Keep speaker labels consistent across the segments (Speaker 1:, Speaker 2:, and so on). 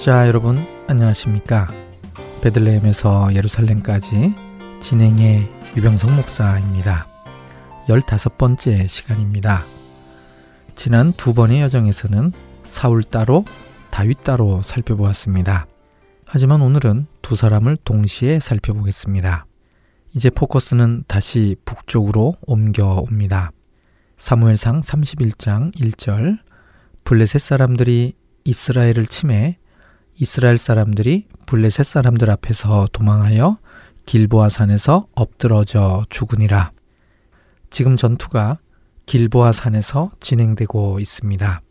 Speaker 1: 청취자 여러분 안녕하십니까? 베들레헴에서 예루살렘까지 진행의 유병성 목사입니다. 15번째 시간입니다. 지난 두 번의 여정에서는 사울 따로 다윗 따로 살펴보았습니다. 하지만 오늘은 두 사람을 동시에 살펴보겠습니다. 이제 포커스는 다시 북쪽으로 옮겨옵니다. 사무엘상 31장 1절 블레셋 사람들이 이스라엘을 침해 이스라엘 사람들이 블레셋 사람들 앞에서 도망하여 길보아 산에서 엎드러져 죽으니라. 지금 전투가 길보아 산에서 진행되고 있습니다.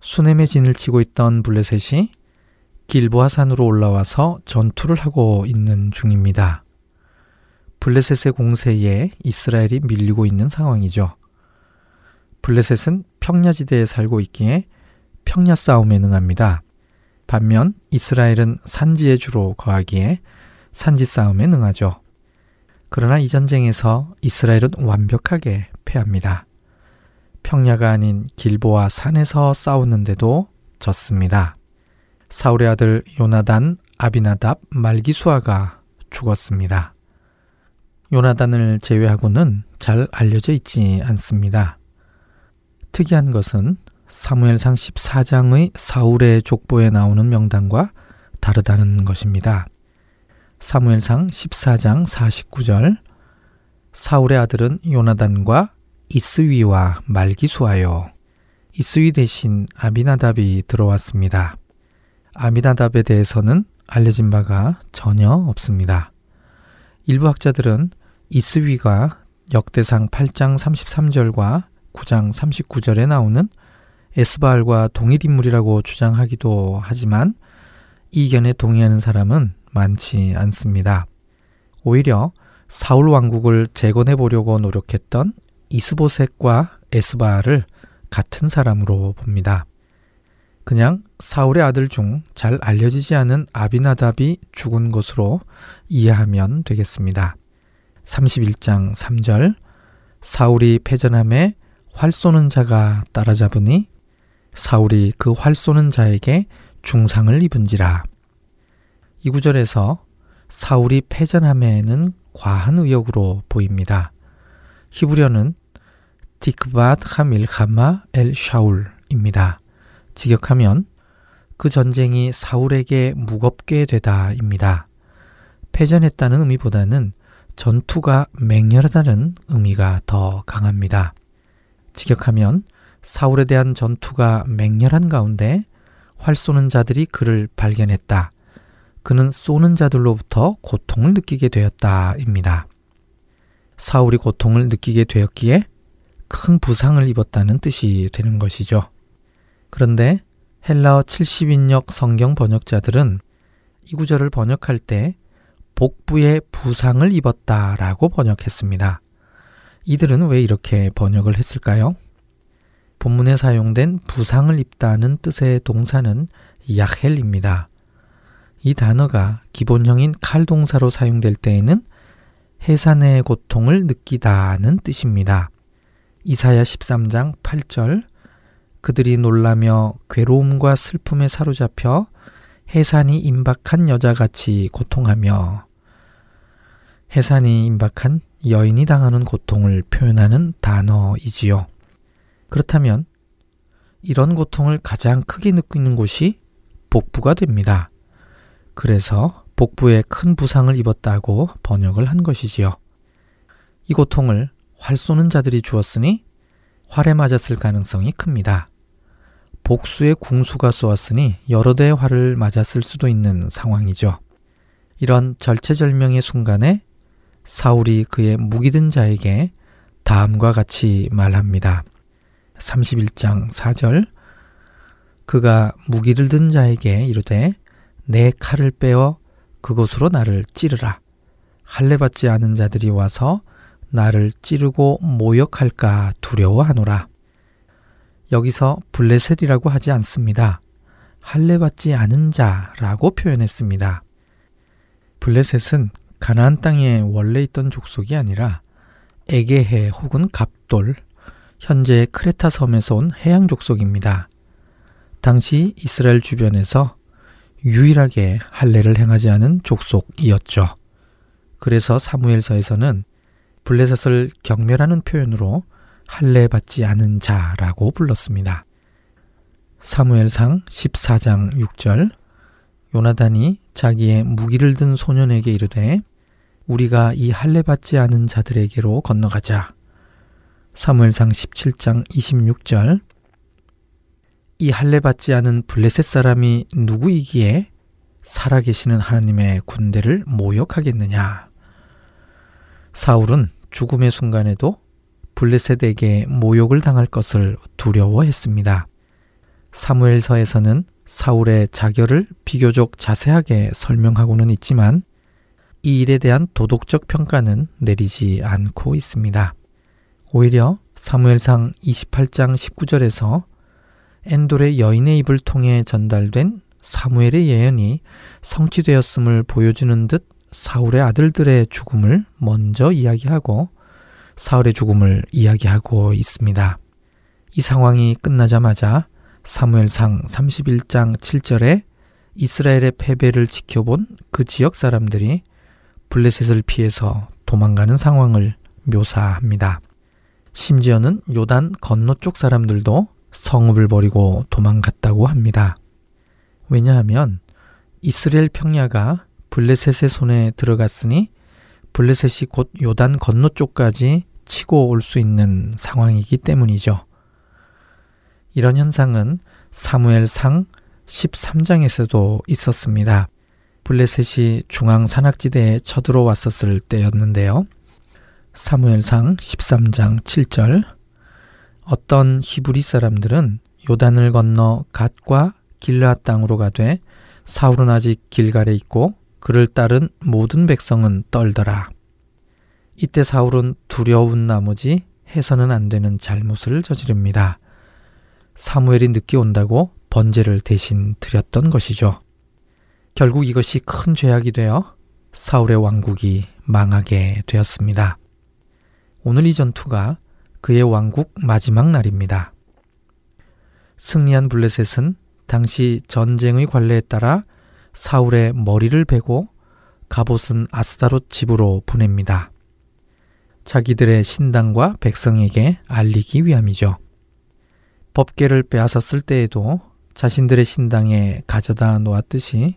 Speaker 1: 수넴의 진을 치고 있던 블레셋이 길보아 산으로 올라와서 전투를 하고 있는 중입니다. 블레셋의 공세에 이스라엘이 밀리고 있는 상황이죠. 블레셋은 평야지대에 살고 있기에 평야 싸움에 능합니다. 반면 이스라엘은 산지에 주로 거하기에 산지 싸움에 능하죠. 그러나 이 전쟁에서 이스라엘은 완벽하게 패합니다. 평야가 아닌 길보와 산에서 싸웠는데도 졌습니다. 사울의 아들 요나단, 아비나답, 말기수아가 죽었습니다. 요나단을 제외하고는 잘 알려져 있지 않습니다. 특이한 것은 사무엘상 14장의 사울의 족보에 나오는 명단과 다르다는 것입니다. 사무엘상 14장 49절 사울의 아들은 요나단과 이스위와 말기수하여 이스위 대신 아비나답이 들어왔습니다. 아비나답에 대해서는 알려진 바가 전혀 없습니다. 일부 학자들은 이스위가 역대상 8장 33절과 9장 39절에 나오는 에스바알과 동일 인물이라고 주장하기도 하지만 이 견에 동의하는 사람은 많지 않습니다. 오히려 사울 왕국을 재건해 보려고 노력했던 이스보셋과 에스바알을 같은 사람으로 봅니다. 그냥 사울의 아들 중 잘 알려지지 않은 아비나답이 죽은 것으로 이해하면 되겠습니다. 31장 3절 사울이 패전함에 활 쏘는 자가 따라잡으니 사울이 그 활 쏘는 자에게 중상을 입은지라. 이 구절에서 사울이 패전함에는 과한 의역으로 보입니다. 히브리어는 디크바트 하밀카마 엘 샤울입니다. 직역하면 그 전쟁이 사울에게 무겁게 되다입니다. 패전했다는 의미보다는 전투가 맹렬하다는 의미가 더 강합니다. 직역하면 사울에 대한 전투가 맹렬한 가운데 활 쏘는 자들이 그를 발견했다. 그는 쏘는 자들로부터 고통을 느끼게 되었다입니다. 사울이 고통을 느끼게 되었기에 큰 부상을 입었다는 뜻이 되는 것이죠. 그런데 헬라어 70인역 성경 번역자들은 이 구절을 번역할 때 복부에 부상을 입었다라고 번역했습니다. 이들은 왜 이렇게 번역을 했을까요? 본문에 사용된 부상을 입다는 뜻의 동사는 야헬입니다. 이 단어가 기본형인 칼 동사로 사용될 때에는 해산의 고통을 느끼다는 뜻입니다. 이사야 13장 8절 그들이 놀라며 괴로움과 슬픔에 사로잡혀 해산이 임박한 여자같이 고통하며 해산이 임박한 여인이 당하는 고통을 표현하는 단어이지요. 그렇다면 이런 고통을 가장 크게 느끼는 곳이 복부가 됩니다. 그래서 복부에 큰 부상을 입었다고 번역을 한 것이지요. 이 고통을 활 쏘는 자들이 주었으니 활에 맞았을 가능성이 큽니다. 복수의 궁수가 쏘았으니 여러 대의 활을 맞았을 수도 있는 상황이죠. 이런 절체절명의 순간에 사울이 그의 무기든 자에게 다음과 같이 말합니다. 31장 4절 그가 무기를 든 자에게 이르되 내 칼을 빼어 그곳으로 나를 찌르라. 할례 받지 않은 자들이 와서 나를 찌르고 모욕할까 두려워하노라. 여기서 블레셋이라고 하지 않습니다. 할례 받지 않은 자라고 표현했습니다. 블레셋은 가나안 땅에 원래 있던 족속이 아니라 에게해 혹은 갑돌, 현재 크레타 섬에서 온 해양 족속입니다. 당시 이스라엘 주변에서 유일하게 할례를 행하지 않은 족속이었죠. 그래서 사무엘서에서는 블레셋을 경멸하는 표현으로 할례 받지 않은 자라고 불렀습니다. 사무엘상 14장 6절 요나단이 자기의 무기를 든 소년에게 이르되 우리가 이 할례 받지 않은 자들에게로 건너가자. 사무엘상 17장 26절 이 할례 받지 않은 블레셋 사람이 누구이기에 살아계시는 하나님의 군대를 모욕하겠느냐. 사울은 죽음의 순간에도 블레셋에게 모욕을 당할 것을 두려워했습니다. 사무엘서에서는 사울의 자결을 비교적 자세하게 설명하고는 있지만 이 일에 대한 도덕적 평가는 내리지 않고 있습니다. 오히려 사무엘상 28장 19절에서 엔돌의 여인의 입을 통해 전달된 사무엘의 예언이 성취되었음을 보여주는 듯 사울의 아들들의 죽음을 먼저 이야기하고 사울의 죽음을 이야기하고 있습니다. 이 상황이 끝나자마자 사무엘상 31장 7절에 이스라엘의 패배를 지켜본 그 지역 사람들이 블레셋을 피해서 도망가는 상황을 묘사합니다. 심지어는 요단 건너쪽 사람들도 성읍을 버리고 도망갔다고 합니다. 왜냐하면 이스라엘 평야가 블레셋의 손에 들어갔으니 블레셋이 곧 요단 건너쪽까지 치고 올 수 있는 상황이기 때문이죠. 이런 현상은 사무엘상 13장에서도 있었습니다. 블레셋이 중앙 산악지대에 쳐들어왔었을 때였는데요. 사무엘상 13장 7절 어떤 히브리 사람들은 요단을 건너 갓과 길라 땅으로 가되 사울은 아직 길갈에 있고 그를 따른 모든 백성은 떨더라. 이때 사울은 두려운 나머지 해서는 안 되는 잘못을 저지릅니다. 사무엘이 늦게 온다고 번제를 대신 드렸던 것이죠. 결국 이것이 큰 죄악이 되어 사울의 왕국이 망하게 되었습니다. 오늘 이 전투가 그의 왕국 마지막 날입니다. 승리한 블레셋은 당시 전쟁의 관례에 따라 사울의 머리를 베고 갑옷은 아스다롯 집으로 보냅니다. 자기들의 신당과 백성에게 알리기 위함이죠. 법계를 빼앗았을 때에도 자신들의 신당에 가져다 놓았듯이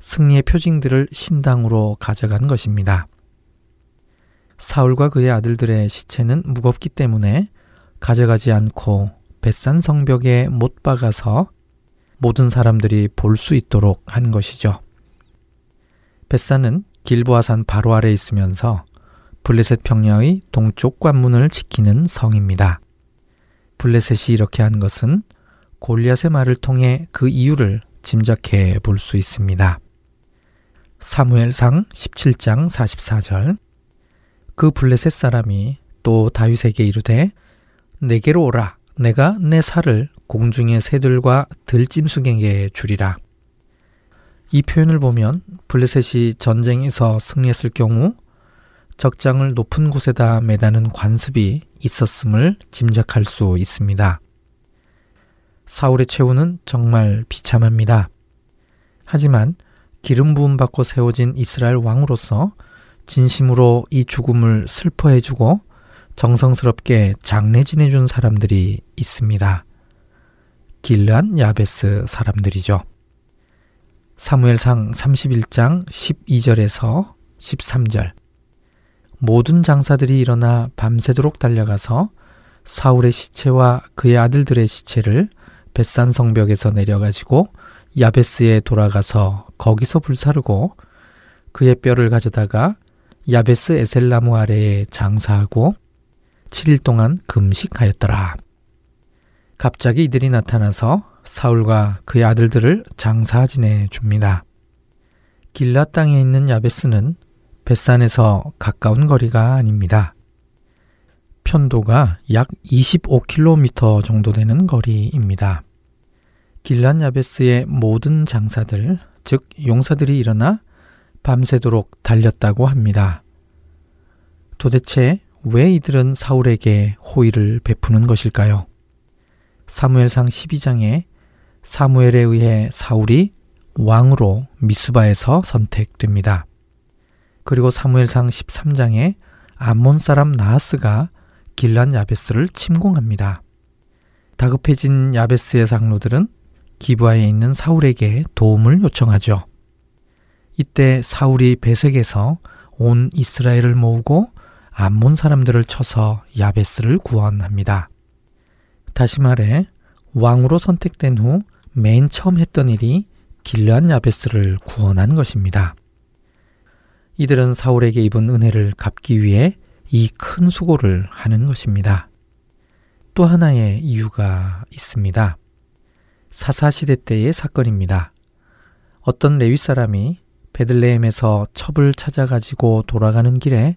Speaker 1: 승리의 표징들을 신당으로 가져간 것입니다. 사울과 그의 아들들의 시체는 무겁기 때문에 가져가지 않고 뱃산 성벽에 못 박아서 모든 사람들이 볼 수 있도록 한 것이죠. 벳산은 길보아산 바로 아래 있으면서 블레셋 평야의 동쪽 관문을 지키는 성입니다. 블레셋이 이렇게 한 것은 골리앗의 말을 통해 그 이유를 짐작해 볼 수 있습니다. 사무엘상 17장 44절 그 블레셋 사람이 또 다윗에게 이르되 내게로 오라 내가 내 살을 공중의 새들과 들짐승에게 주리라. 이 표현을 보면 블레셋이 전쟁에서 승리했을 경우 적장을 높은 곳에다 매다는 관습이 있었음을 짐작할 수 있습니다. 사울의 최후는 정말 비참합니다. 하지만 기름 부음 받고 세워진 이스라엘 왕으로서 진심으로 이 죽음을 슬퍼해주고 정성스럽게 장례 지내준 사람들이 있습니다. 길르한 야베스 사람들이죠. 사무엘상 31장 12절에서 13절. 모든 장사들이 일어나 밤새도록 달려가서 사울의 시체와 그의 아들들의 시체를 벳산 성벽에서 내려가지고 야베스에 돌아가서 거기서 불사르고 그의 뼈를 가져다가 야베스 에셀나무 아래에 장사하고 7일 동안 금식하였더라. 갑자기 이들이 나타나서 사울과 그의 아들들을 장사지내 줍니다. 길라 땅에 있는 야베스는 벳산에서 가까운 거리가 아닙니다. 편도가 약 25km 정도 되는 거리입니다. 길란 야베스의 모든 장사들, 즉 용사들이 일어나 밤새도록 달렸다고 합니다. 도대체 왜 이들은 사울에게 호의를 베푸는 것일까요? 사무엘상 12장에 사무엘에 의해 사울이 왕으로 미스바에서 선택됩니다. 그리고 사무엘상 13장에 암몬 사람 나하스가 길란 야베스를 침공합니다. 다급해진 야베스의 장로들은 기부하에 있는 사울에게 도움을 요청하죠. 이때 사울이 배색에서 온 이스라엘을 모으고 암몬 사람들을 쳐서 야베스를 구원합니다. 다시 말해 왕으로 선택된 후 맨 처음 했던 일이 길르한 야베스를 구원한 것입니다. 이들은 사울에게 입은 은혜를 갚기 위해 이 큰 수고를 하는 것입니다. 또 하나의 이유가 있습니다. 사사시대 때의 사건입니다. 어떤 레위 사람이 베들레헴에서 첩을 찾아가지고 돌아가는 길에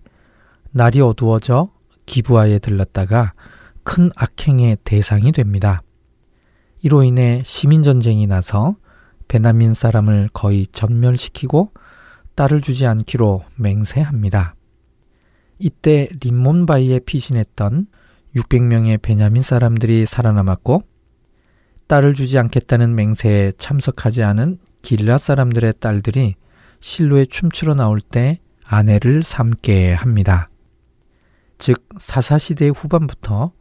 Speaker 1: 날이 어두워져 기부하에 들렀다가 큰 악행의 대상이 됩니다. 이로 인해 시민전쟁이 나서 베나민 사람을 거의 전멸시키고 딸을 주지 않기로 맹세합니다. 이때 림몬바이에 피신했던 600명의 베냐민 사람들이 살아남았고 딸을 주지 않겠다는 맹세에 참석하지 않은 길라 사람들의 딸들이 실로에 춤추러 나올 때 아내를 삼게 합니다. 즉 사사시대 후반부터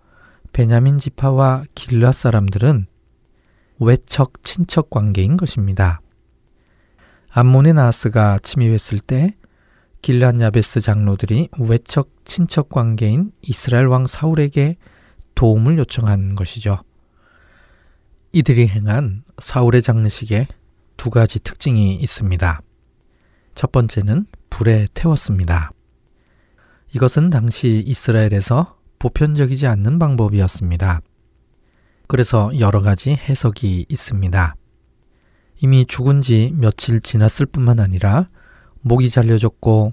Speaker 1: 베냐민 지파와 길라 사람들은 외척 친척 관계인 것입니다. 암몬의 나하스가 침입했을 때 길란 야베스 장로들이 외척 친척 관계인 이스라엘 왕 사울에게 도움을 요청한 것이죠. 이들이 행한 사울의 장례식에 두 가지 특징이 있습니다. 첫 번째는 불에 태웠습니다. 이것은 당시 이스라엘에서 보편적이지 않는 방법이었습니다. 그래서 여러 가지 해석이 있습니다. 이미 죽은 지 며칠 지났을 뿐만 아니라 목이 잘려졌고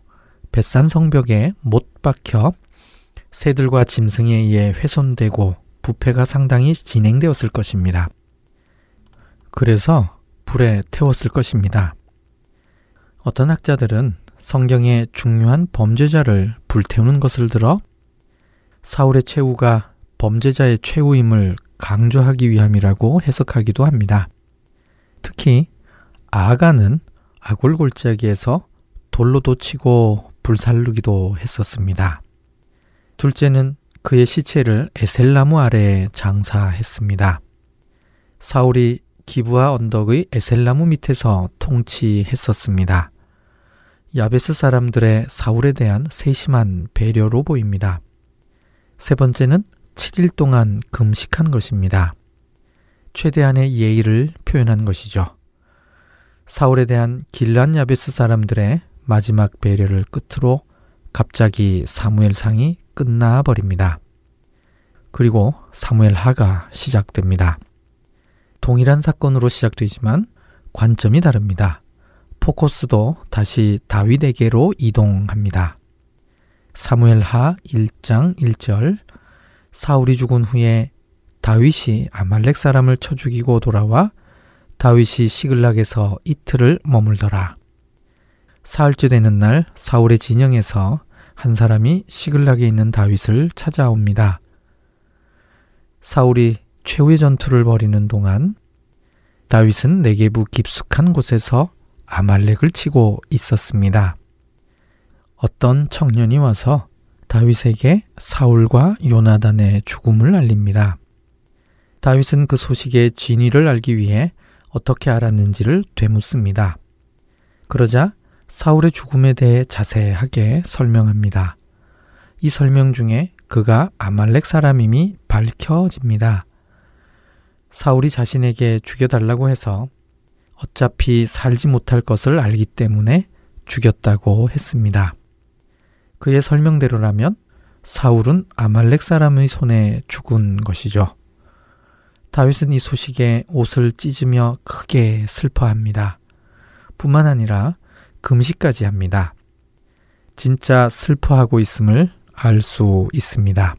Speaker 1: 뱃산 성벽에 못 박혀 새들과 짐승에 의해 훼손되고 부패가 상당히 진행되었을 것입니다. 그래서 불에 태웠을 것입니다. 어떤 학자들은 성경의 중요한 범죄자를 불태우는 것을 들어 사울의 최후가 범죄자의 최후임을 강조하기 위함이라고 해석하기도 합니다. 특히 아가는 아골골짜기에서 돌로도 치고 불살르기도 했었습니다. 둘째는 그의 시체를 에셀나무 아래에 장사했습니다. 사울이 기부와 언덕의 에셀나무 밑에서 통치했었습니다. 야베스 사람들의 사울에 대한 세심한 배려로 보입니다. 세 번째는 7일 동안 금식한 것입니다. 최대한의 예의를 표현한 것이죠. 사울에 대한 길란 야베스 사람들의 마지막 배려를 끝으로 갑자기 사무엘상이 끝나 버립니다. 그리고 사무엘 하가 시작됩니다. 동일한 사건으로 시작되지만 관점이 다릅니다. 포커스도 다시 다윗에게로 이동합니다. 사무엘 하 1장 1절 사울이 죽은 후에 다윗이 아말렉 사람을 쳐 죽이고 돌아와 다윗이 시글락에서 이틀을 머물더라. 사흘째 되는 날 사울의 진영에서 한 사람이 시글락에 있는 다윗을 찾아옵니다. 사울이 최후의 전투를 벌이는 동안 다윗은 내게부 깊숙한 곳에서 아말렉을 치고 있었습니다. 어떤 청년이 와서 다윗에게 사울과 요나단의 죽음을 알립니다. 다윗은 그 소식의 진위를 알기 위해 어떻게 알았는지를 되묻습니다. 그러자 사울의 죽음에 대해 자세하게 설명합니다. 이 설명 중에 그가 아말렉 사람임이 밝혀집니다. 사울이 자신에게 죽여달라고 해서 어차피 살지 못할 것을 알기 때문에 죽였다고 했습니다. 그의 설명대로라면 사울은 아말렉 사람의 손에 죽은 것이죠. 다윗은 이 소식에 옷을 찢으며 크게 슬퍼합니다. 뿐만 아니라 금식까지 합니다. 진짜 슬퍼하고 있음을 알 수 있습니다.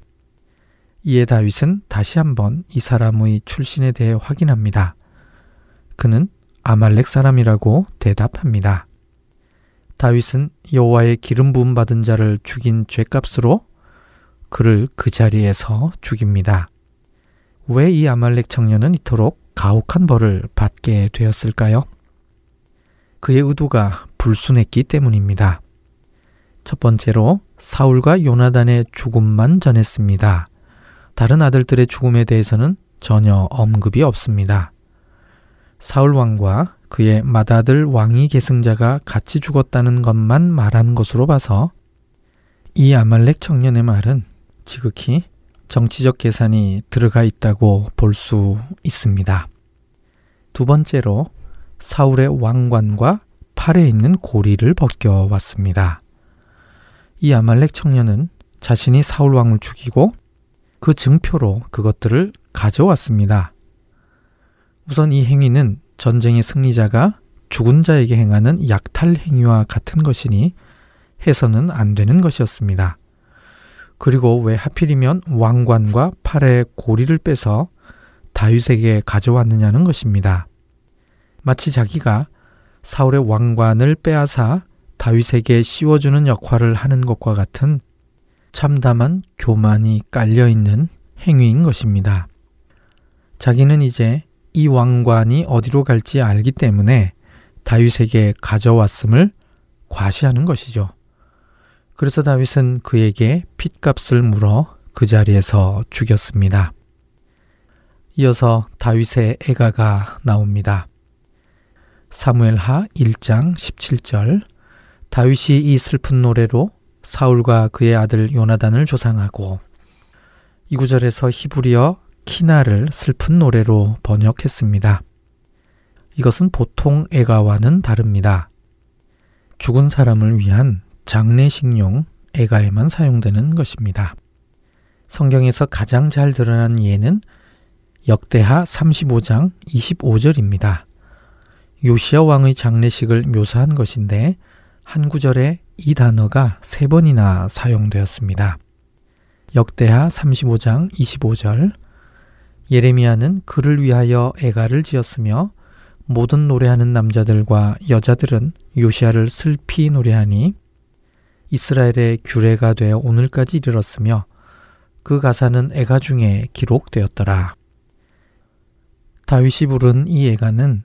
Speaker 1: 이에 다윗은 다시 한번 이 사람의 출신에 대해 확인합니다. 그는 아말렉 사람이라고 대답합니다. 다윗은 여호와의 기름 부음 받은 자를 죽인 죄값으로 그를 그 자리에서 죽입니다. 왜 이 아말렉 청년은 이토록 가혹한 벌을 받게 되었을까요? 그의 의도가 불순했기 때문입니다. 첫 번째로 사울과 요나단의 죽음만 전했습니다. 다른 아들들의 죽음에 대해서는 전혀 언급이 없습니다. 사울 왕과 그의 맏아들 왕위 계승자가 같이 죽었다는 것만 말한 것으로 봐서 이 아말렉 청년의 말은 지극히 정치적 계산이 들어가 있다고 볼 수 있습니다. 두 번째로 사울의 왕관과 팔에 있는 고리를 벗겨왔습니다. 이 아말렉 청년은 자신이 사울 왕을 죽이고 그 증표로 그것들을 가져왔습니다. 우선 이 행위는 전쟁의 승리자가 죽은 자에게 행하는 약탈 행위와 같은 것이니 해서는 안 되는 것이었습니다. 그리고 왜 하필이면 왕관과 팔의 고리를 빼서 다윗에게 가져왔느냐는 것입니다. 마치 자기가 사울의 왕관을 빼앗아 다윗에게 씌워주는 역할을 하는 것과 같은 참담한 교만이 깔려 있는 행위인 것입니다. 자기는 이제 이 왕관이 어디로 갈지 알기 때문에 다윗에게 가져왔음을 과시하는 것이죠. 그래서 다윗은 그에게 핏값을 물어 그 자리에서 죽였습니다. 이어서 다윗의 애가가 나옵니다. 사무엘하 1장 17절 다윗이 이 슬픈 노래로 사울과 그의 아들 요나단을 조상하고 이 구절에서 히브리어 키나를 슬픈 노래로 번역했습니다. 이것은 보통 애가와는 다릅니다. 죽은 사람을 위한 장례식용 애가에만 사용되는 것입니다. 성경에서 가장 잘 드러난 예는 역대하 35장 25절입니다. 요시아 왕의 장례식을 묘사한 것인데 한 구절에 이 단어가 세 번이나 사용되었습니다. 역대하 35장 25절 예레미야는 그를 위하여 애가를 지었으며 모든 노래하는 남자들과 여자들은 요시아를 슬피 노래하니 이스라엘의 규례가 되어 오늘까지 이르렀으며 그 가사는 애가 중에 기록되었더라. 다윗이 부른 이 애가는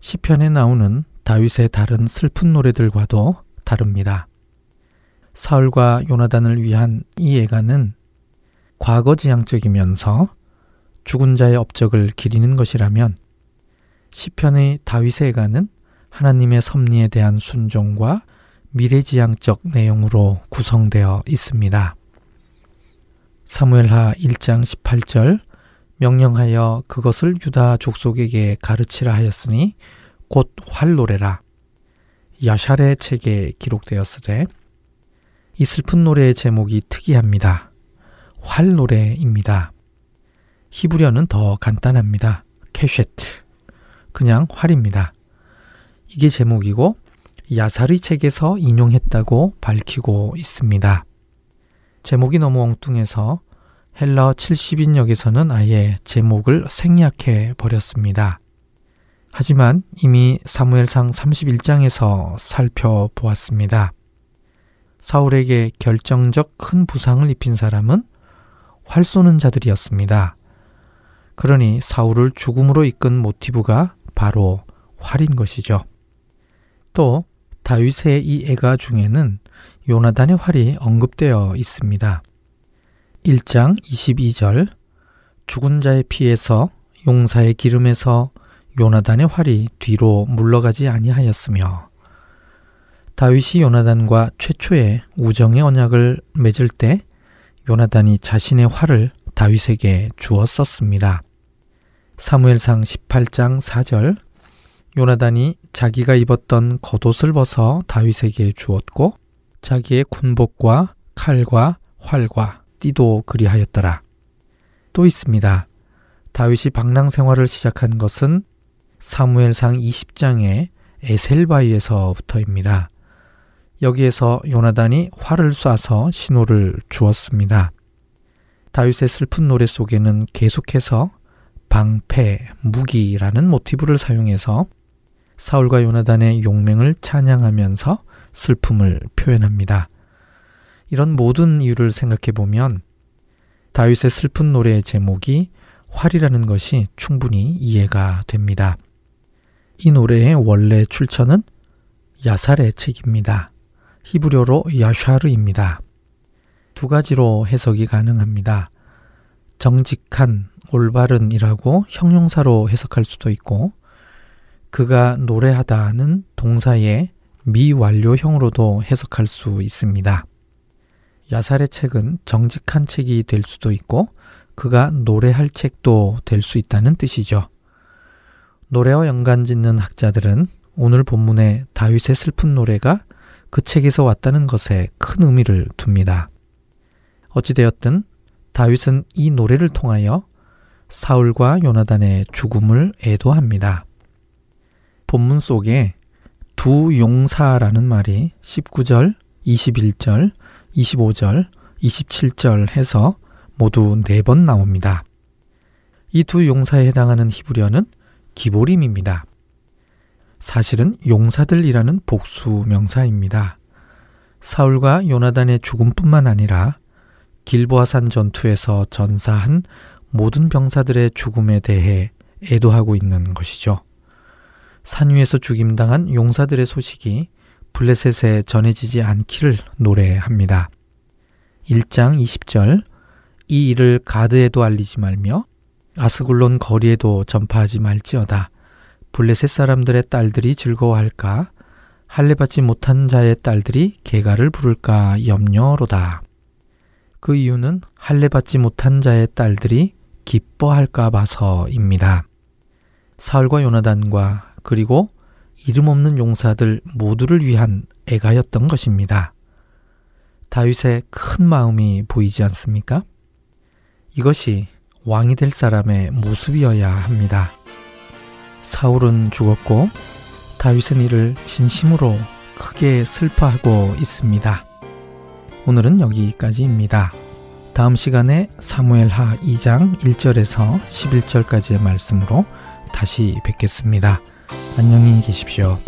Speaker 1: 시편에 나오는 다윗의 다른 슬픈 노래들과도 다릅니다. 사울과 요나단을 위한 이 애가는 과거지향적이면서 죽은 자의 업적을 기리는 것이라면 시편의 다윗의 애가는 하나님의 섭리에 대한 순종과 미래지향적 내용으로 구성되어 있습니다. 사무엘하 1장 18절 명령하여 그것을 유다 족속에게 가르치라 하였으니 곧 활노래라. 야샬의 책에 기록되었으되 이 슬픈 노래의 제목이 특이합니다. 활노래입니다. 히브리어는 더 간단합니다. 캐쉐트. 그냥 활입니다. 이게 제목이고 야사리 책에서 인용했다고 밝히고 있습니다. 제목이 너무 엉뚱해서 헬러 70인역에서는 아예 제목을 생략해 버렸습니다. 하지만 이미 사무엘상 31장에서 살펴보았습니다. 사울에게 결정적 큰 부상을 입힌 사람은 활 쏘는 자들이었습니다. 그러니 사울을 죽음으로 이끈 모티브가 바로 활인 것이죠. 또 다윗의 이 애가 중에는 요나단의 활이 언급되어 있습니다. 1장 22절 죽은 자의 피에서 용사의 기름에서 요나단의 활이 뒤로 물러가지 아니하였으며 다윗이 요나단과 최초의 우정의 언약을 맺을 때 요나단이 자신의 활을 다윗에게 주었었습니다. 사무엘상 18장 4절 요나단이 자기가 입었던 겉옷을 벗어 다윗에게 주었고 자기의 군복과 칼과 활과 띠도 그리하였더라. 또 있습니다. 다윗이 방랑 생활을 시작한 것은 사무엘상 20장의 에셀바이에서부터입니다. 여기에서 요나단이 활을 쏴서 신호를 주었습니다. 다윗의 슬픈 노래 속에는 계속해서 방패, 무기라는 모티브를 사용해서 사울과 요나단의 용맹을 찬양하면서 슬픔을 표현합니다. 이런 모든 이유를 생각해 보면 다윗의 슬픈 노래의 제목이 활이라는 것이 충분히 이해가 됩니다. 이 노래의 원래 출처는 야살의 책입니다. 히브리어로 야샤르입니다. 두 가지로 해석이 가능합니다. 정직한, 올바른이라고 형용사로 해석할 수도 있고, 그가 노래하다는 동사의 미완료형으로도 해석할 수 있습니다. 야살의 책은 정직한 책이 될 수도 있고, 그가 노래할 책도 될 수 있다는 뜻이죠. 노래와 연관 짓는 학자들은 오늘 본문의 다윗의 슬픈 노래가 그 책에서 왔다는 것에 큰 의미를 둡니다. 어찌되었든 다윗은 이 노래를 통하여 사울과 요나단의 죽음을 애도합니다. 본문 속에 두 용사라는 말이 19절, 21절, 25절, 27절 해서 모두 네 번 나옵니다. 이 두 용사에 해당하는 히브리어는 기보림입니다. 사실은 용사들이라는 복수 명사입니다. 사울과 요나단의 죽음뿐만 아니라 길보아산 전투에서 전사한 모든 병사들의 죽음에 대해 애도하고 있는 것이죠. 산 위에서 죽임당한 용사들의 소식이 블레셋에 전해지지 않기를 노래합니다. 1장 20절 이 일을 가드에도 알리지 말며 아스굴론 거리에도 전파하지 말지어다. 블레셋 사람들의 딸들이 즐거워할까? 할례 받지 못한 자의 딸들이 개가를 부를까 염려로다. 그 이유는 할례 받지 못한 자의 딸들이 기뻐할까 봐서입니다. 사울과 요나단과 그리고 이름 없는 용사들 모두를 위한 애가였던 것입니다. 다윗의 큰 마음이 보이지 않습니까? 이것이 왕이 될 사람의 모습이어야 합니다. 사울은 죽었고 다윗은 이를 진심으로 크게 슬퍼하고 있습니다. 오늘은 여기까지입니다. 다음 시간에 사무엘하 2장 1절에서 11절까지의 말씀으로 다시 뵙겠습니다. 안녕히 계십시오.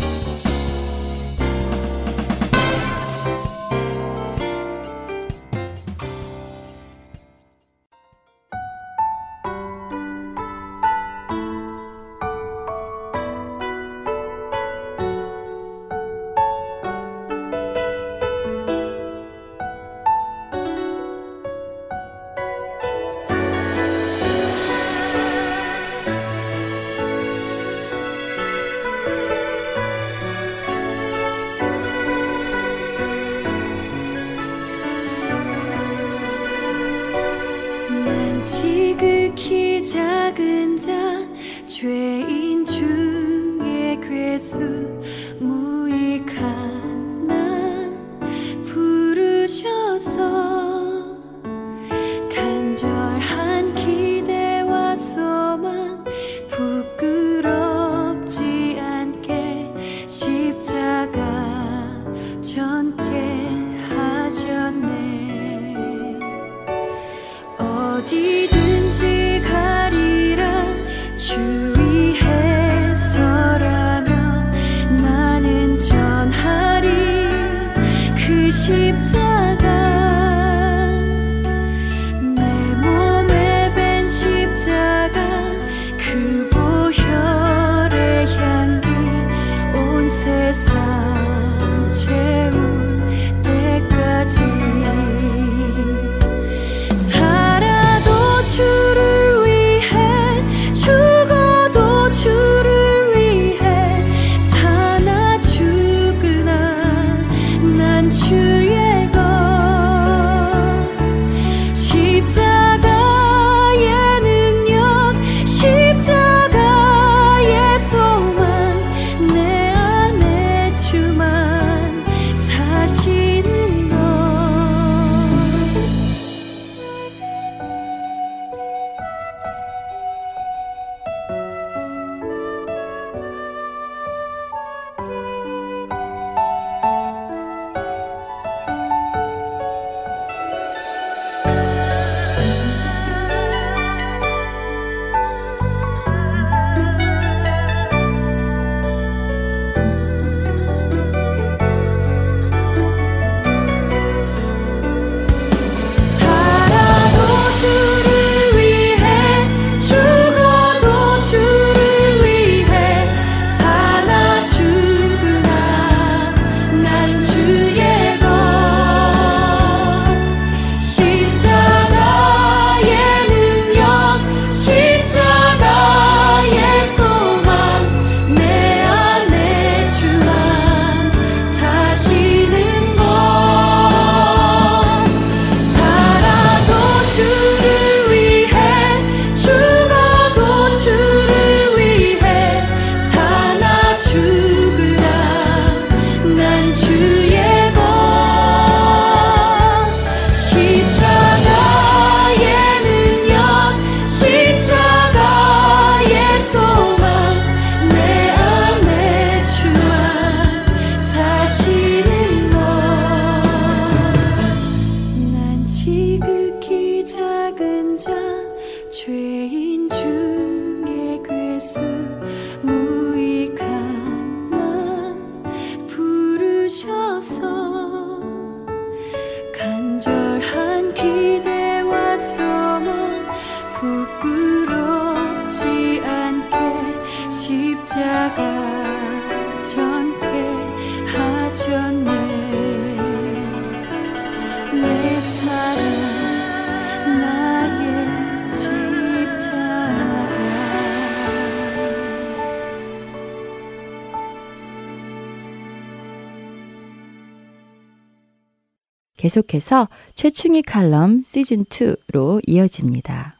Speaker 2: 계속해서 최충희 칼럼 시즌2로 이어집니다.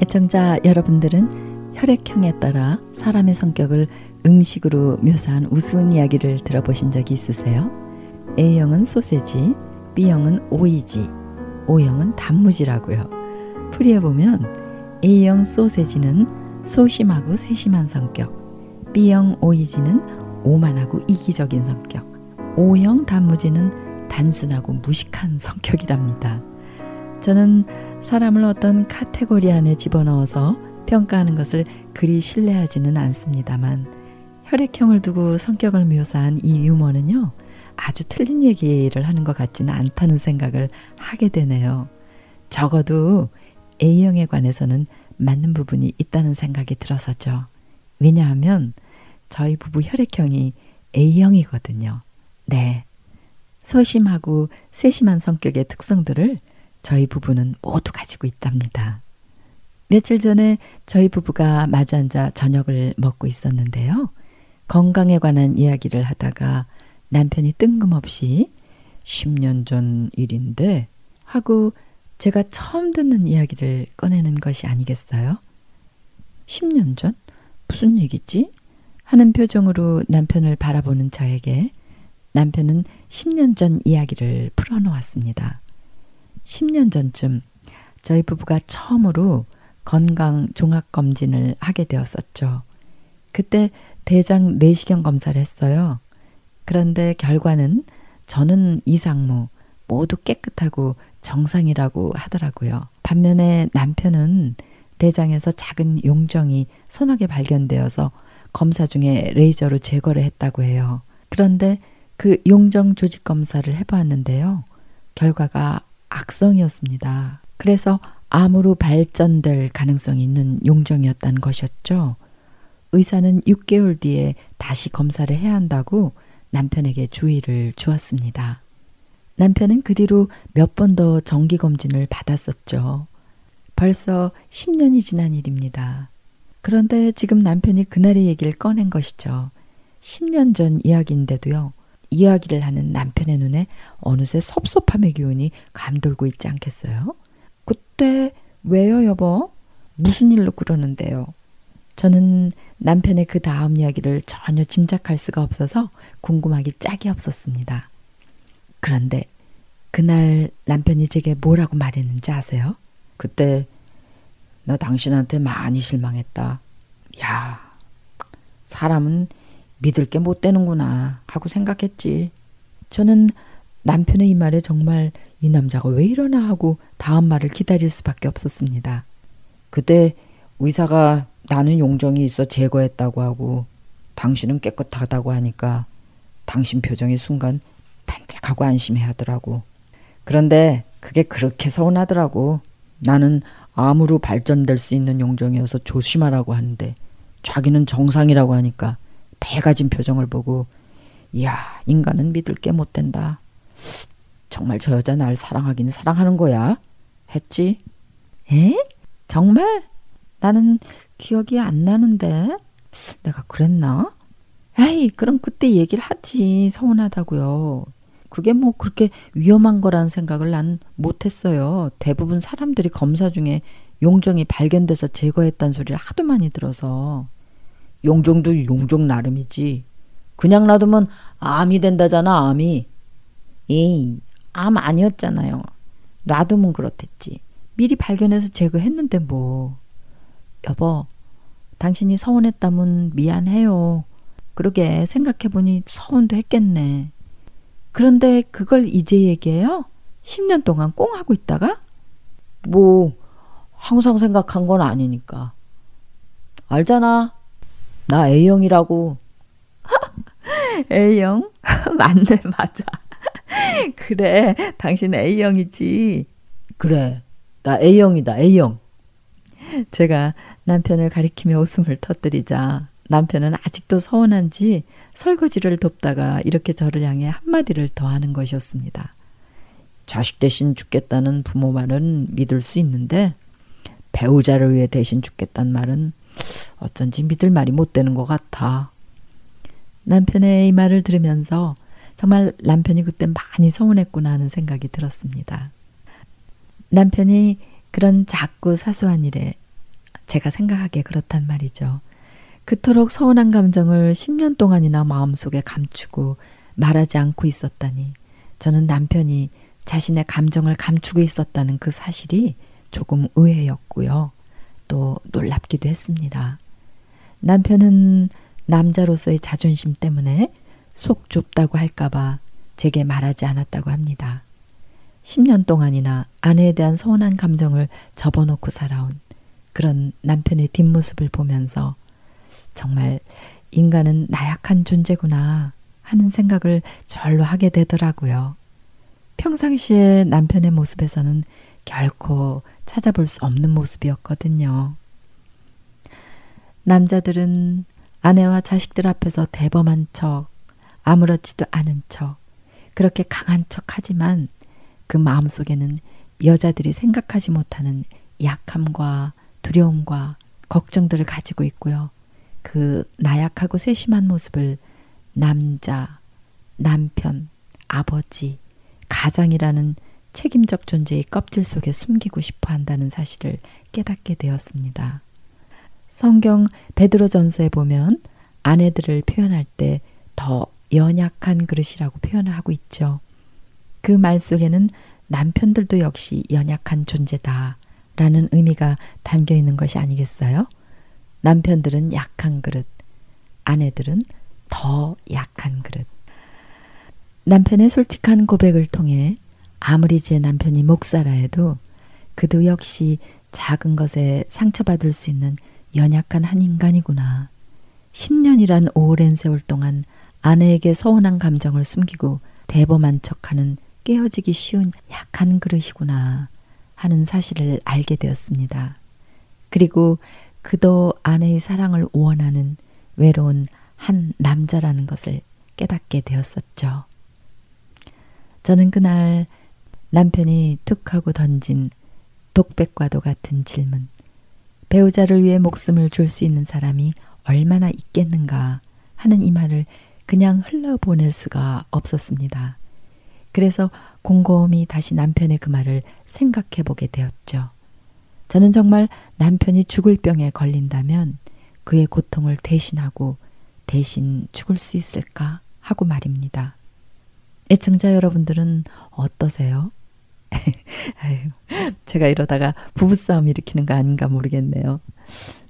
Speaker 3: 애청자 여러분들은 혈액형에 따라 사람의 성격을 음식으로 묘사한 우스운 이야기를 들어보신 적이 있으세요? A형은 소세지, B형은 오이지, O형은 단무지라고요. 풀이해보면 A형 소세지는 소심하고 세심한 성격, B형 오이지는 오만하고 이기적인 성격, O형 단무지는 단순하고 무식한 성격이랍니다. 저는 사람을 어떤 카테고리 안에 집어넣어서 평가하는 것을 그리 신뢰하지는 않습니다만 혈액형을 두고 성격을 묘사한 이 유머는요. 아주 틀린 얘기를 하는 것 같지는 않다는 생각을 하게 되네요. 적어도 A형에 관해서는 맞는 부분이 있다는 생각이 들어서죠. 왜냐하면 저희 부부 혈액형이 A형이거든요. 네. 소심하고 세심한 성격의 특성들을 저희 부부는 모두 가지고 있답니다. 며칠 전에 저희 부부가 마주 앉아 저녁을 먹고 있었는데요. 건강에 관한 이야기를 하다가 남편이 뜬금없이 10년 전 일인데 하고 제가 처음 듣는 이야기를 꺼내는 것이 아니겠어요? 10년 전? 무슨 얘기지? 하는 표정으로 남편을 바라보는 저에게 남편은 10년 전 이야기를 풀어놓았습니다. 10년 전쯤 저희 부부가 처음으로 건강 종합 검진을 하게 되었었죠. 그때 대장 내시경 검사를 했어요. 그런데 결과는 저는 이상무, 모두 깨끗하고 정상이라고 하더라고요. 반면에 남편은 대장에서 작은 서너 개 발견되어서 검사 중에 레이저로 제거를 했다고 해요. 그런데 그 용정 조직 검사를 해보았는데요. 결과가 악성이었습니다. 그래서 암으로 발전될 가능성이 있는 용정이었다는 것이었죠. 의사는 6개월 뒤에 다시 검사를 해야 한다고 남편에게 주의를 주었습니다. 남편은 그 뒤로 몇 번 더 정기검진을 받았었죠. 벌써 10년이 지난 일입니다. 그런데 지금 남편이 그날의 얘기를 꺼낸 것이죠. 10년 전 이야기인데도요. 이야기를 하는 남편의 눈에 어느새 섭섭함의 기운이 감돌고 있지 않겠어요? 그때 왜요, 여보? 무슨 일로 그러는데요? 저는 남편의 그 다음 이야기를 전혀 짐작할 수가 없어서 궁금하기 짝이 없었습니다. 그런데 그날 남편이 제게 뭐라고 말했는지 아세요? 그때 나 당신한테 많이 실망했다. 야, 사람은 믿을 게 못 되는구나 하고 생각했지. 저는 남편의 이 말에 정말 이 남자가 왜 이러나 하고 다음 말을 기다릴 수밖에 없었습니다. 그때 의사가 나는 용정이 있어 제거했다고 하고 당신은 깨끗하다고 하니까 당신 표정이 순간 반짝하고 안심해 하더라고. 그런데 그게 그렇게 서운하더라고. 나는 암으로 발전될 수 있는 용정이어서 조심하라고 하는데 자기는 정상이라고 하니까 배가진 표정을 보고 이야 인간은 믿을 게 못 된다. 정말 저 여자 날 사랑하긴 사랑하는 거야? 했지? 에? 정말? 나는 기억이 안 나는데 내가 그랬나? 에이 그럼 그때 얘기를 하지 서운하다고요. 그게 뭐 그렇게 위험한 거라는 생각을 난 못했어요. 대부분 사람들이 검사 중에 용종이 발견돼서 제거했다는 소리를 하도 많이 들어서 용종도 용종 나름이지. 그냥 놔두면 암이 된다잖아, 암이. 에이, 암 아니었잖아요. 놔두면 그렇댔지. 미리 발견해서 제거했는데 뭐. 여보, 당신이 서운했다면 미안해요. 그러게 생각해보니 서운도 했겠네. 그런데 그걸 이제 얘기해요? 10년 동안 꽁 하고 있다가 뭐 항상 생각한 건 아니니까. 알잖아. 나 A형이라고. A형? 맞네, 맞아. 그래, 당신 A형이지. 그래, 나 A형이다, A형. 제가 남편을 가리키며 웃음을 터뜨리자 남편은 아직도 서운한지 설거지를 돕다가 이렇게 저를 향해 한마디를 더 하는 것이었습니다. 자식 대신 죽겠다는 부모 말은 믿을 수 있는데 배우자를 위해 대신 죽겠다는 말은 어쩐지 믿을 말이 못 되는 것 같아. 남편의 이 말을 들으면서 정말 남편이 그때 많이 서운했구나 하는 생각이 들었습니다. 남편이 그런 작고 사소한 일에 제가 생각하기에 그렇단 말이죠. 그토록 서운한 감정을 10년 동안이나 마음속에 감추고 말하지 않고 있었다니 저는 남편이 자신의 감정을 감추고 있었다는 그 사실이 조금 의외였고요. 또 놀랍기도 했습니다. 남편은 남자로서의 자존심 때문에 속 좁다고 할까봐 제게 말하지 않았다고 합니다. 10년 동안이나 아내에 대한 서운한 감정을 접어놓고 살아온 그런 남편의 뒷모습을 보면서 정말 인간은 나약한 존재구나 하는 생각을 절로 하게 되더라고요. 평상시에 남편의 모습에서는 결코 찾아볼 수 없는 모습이었거든요. 남자들은 아내와 자식들 앞에서 대범한 척, 아무렇지도 않은 척, 그렇게 강한 척 하지만 그 마음속에는 여자들이 생각하지 못하는 약함과 두려움과 걱정들을 가지고 있고요. 그 나약하고 세심한 모습을 남자, 남편, 아버지, 가장이라는 책임적 존재의 껍질 속에 숨기고 싶어 한다는 사실을 깨닫게 되었습니다. 성경 베드로전서에 보면 아내들을 표현할 때 더 연약한 그릇이라고 표현을 하고 있죠. 그 말 속에는 남편들도 역시 연약한 존재다 라는 의미가 담겨 있는 것이 아니겠어요? 남편들은 약한 그릇, 아내들은 더 약한 그릇. 남편의 솔직한 고백을 통해 아무리 제 남편이 목사라 해도 그도 역시 작은 것에 상처받을 수 있는 연약한 한 인간이구나. 10년이란 오랜 세월 동안 아내에게 서운한 감정을 숨기고 대범한 척하는 깨어지기 쉬운 약한 그릇이구나 하는 사실을 알게 되었습니다. 그리고 그도 아내의 사랑을 원하는 외로운 한 남자라는 것을 깨닫게 되었었죠. 저는 그날 남편이 툭 하고 던진 독백과도 같은 질문. 배우자를 위해 목숨을 줄 수 있는 사람이 얼마나 있겠는가 하는 이 말을 그냥 흘러보낼 수가 없었습니다. 그래서 곰곰이 다시 남편의 그 말을 생각해 보게 되었죠. 저는 정말 남편이 죽을 병에 걸린다면 그의 고통을 대신하고 대신 죽을 수 있을까 하고 말입니다. 애청자 여러분들은 어떠세요? 아유, 제가 이러다가 부부싸움 일으키는 거 아닌가 모르겠네요.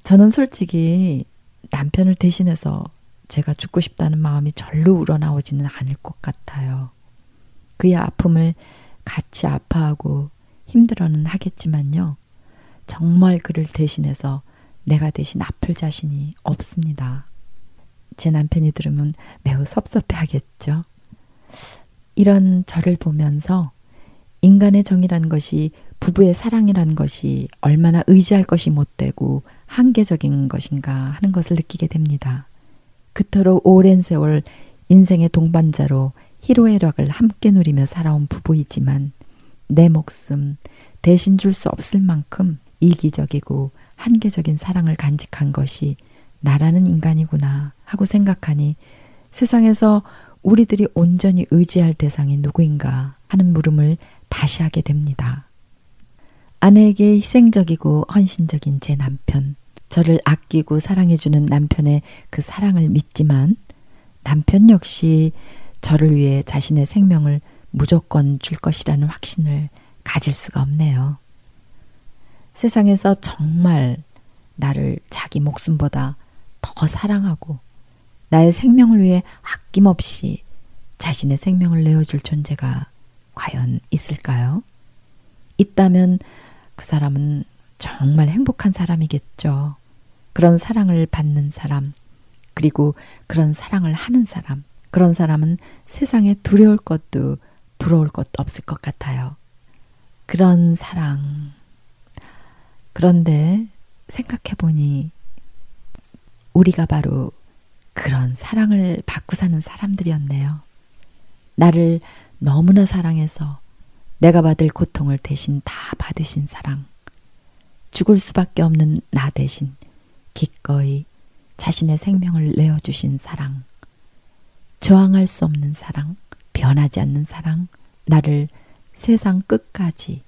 Speaker 3: 저는 솔직히 남편을 대신해서 제가 죽고 싶다는 마음이 절로 우러나오지는 않을 것 같아요. 그의 아픔을 같이 아파하고 힘들어는 하겠지만요. 정말 그를 대신해서 내가 대신 아플 자신이 없습니다. 제 남편이 들으면 매우 섭섭해 하겠죠. 이런 저를 보면서 인간의 정이라는 것이 부부의 사랑이라는 것이 얼마나 의지할 것이 못되고 한계적인 것인가 하는 것을 느끼게 됩니다. 그토록 오랜 세월 인생의 동반자로 희로애락을 함께 누리며 살아온 부부이지만 내 목숨 대신 줄 수 없을 만큼 이기적이고 한계적인 사랑을 간직한 것이 나라는 인간이구나 하고 생각하니 세상에서 우리들이 온전히 의지할 대상이 누구인가 하는 물음을 다시 하게 됩니다. 아내에게 희생적이고 헌신적인 제 남편, 저를 아끼고 사랑해주는 남편의 그 사랑을 믿지만 남편 역시 저를 위해 자신의 생명을 무조건 줄 것이라는 확신을 가질 수가 없네요. 세상에서 정말 나를 자기 목숨보다 더 사랑하고 나의 생명을 위해 아낌없이 자신의 생명을 내어줄 존재가 과연 있을까요? 있다면 그 사람은 정말 행복한 사람이겠죠. 그런 사랑을 받는 사람, 그리고 그런 사랑을 하는 사람, 그런 사람은 세상에 두려울 것도 부러울 것도 없을 것 같아요. 그런 사랑. 그런데 생각해 보니 우리가 바로 그런 사랑을 받고 사는 사람들이었네요. 나를 너무나 사랑해서 내가 받을 고통을 대신 다 받으신 사랑. 죽을 수밖에 없는 나 대신 기꺼이 자신의 생명을 내어주신 사랑. 저항할 수 없는 사랑, 변하지 않는 사랑, 나를 세상 끝까지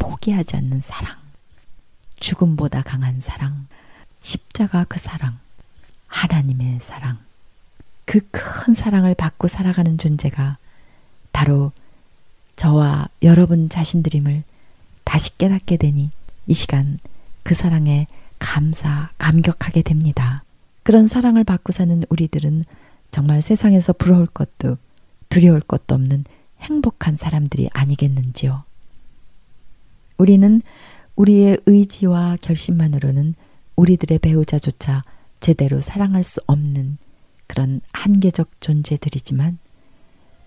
Speaker 3: 포기하지 않는 사랑. 죽음보다 강한 사랑, 십자가 그 사랑, 하나님의 사랑. 그 큰 사랑을 받고 살아가는 존재가 바로 저와 여러분 자신들임을 다시 깨닫게 되니 이 시간 그 사랑에 감사, 감격하게 됩니다. 그런 사랑을 받고 사는 우리들은 정말 세상에서 부러울 것도 두려울 것도 없는 행복한 사람들이 아니겠는지요. 우리는 우리의 의지와 결심만으로는 우리들의 배우자조차 제대로 사랑할 수 없는 그런 한계적 존재들이지만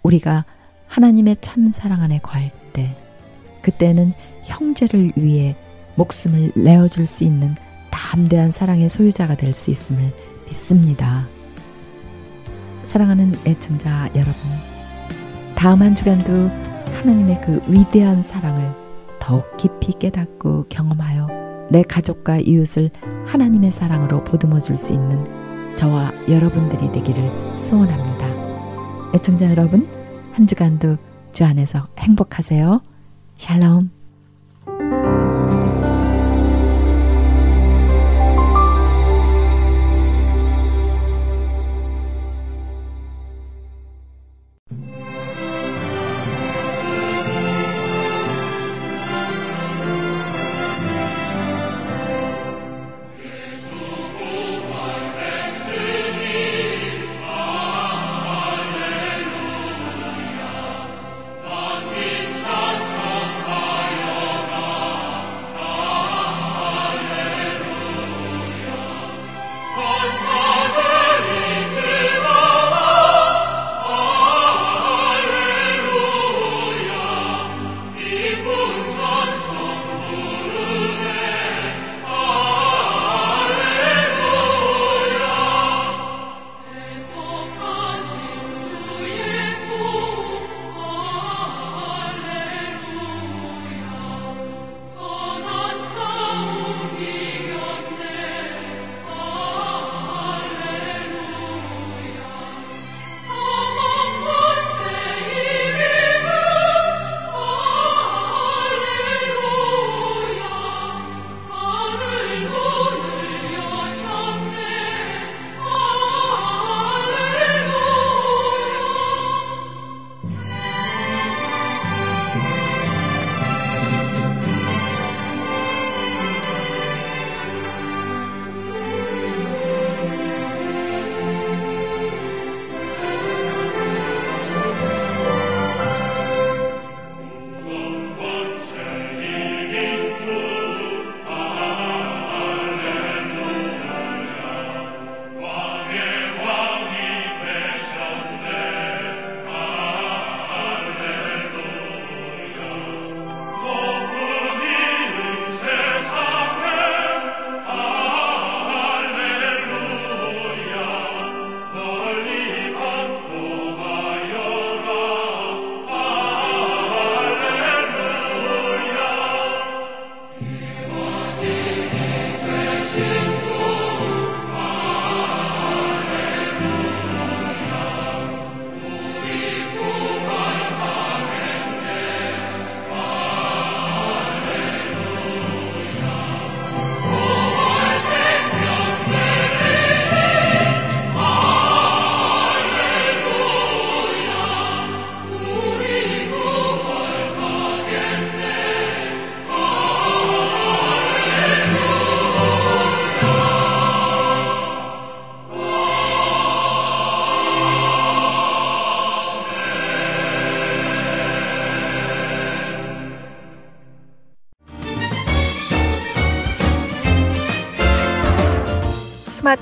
Speaker 3: 우리가 하나님의 참 사랑 안에 거할 때 그때는 형제를 위해 목숨을 내어줄 수 있는 담대한 사랑의 소유자가 될 수 있음을 믿습니다. 사랑하는 애청자 여러분, 다음 한 주간도 하나님의 그 위대한 사랑을 더욱 깊이 깨닫고 경험하여 내 가족과 이웃을 하나님의 사랑으로 보듬어 줄 수 있는 저와 여러분들이 되기를 소원합니다. 애청자 여러분, 한 주간도 주 안에서 행복하세요. 샬롬.